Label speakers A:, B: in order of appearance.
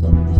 A: stop this.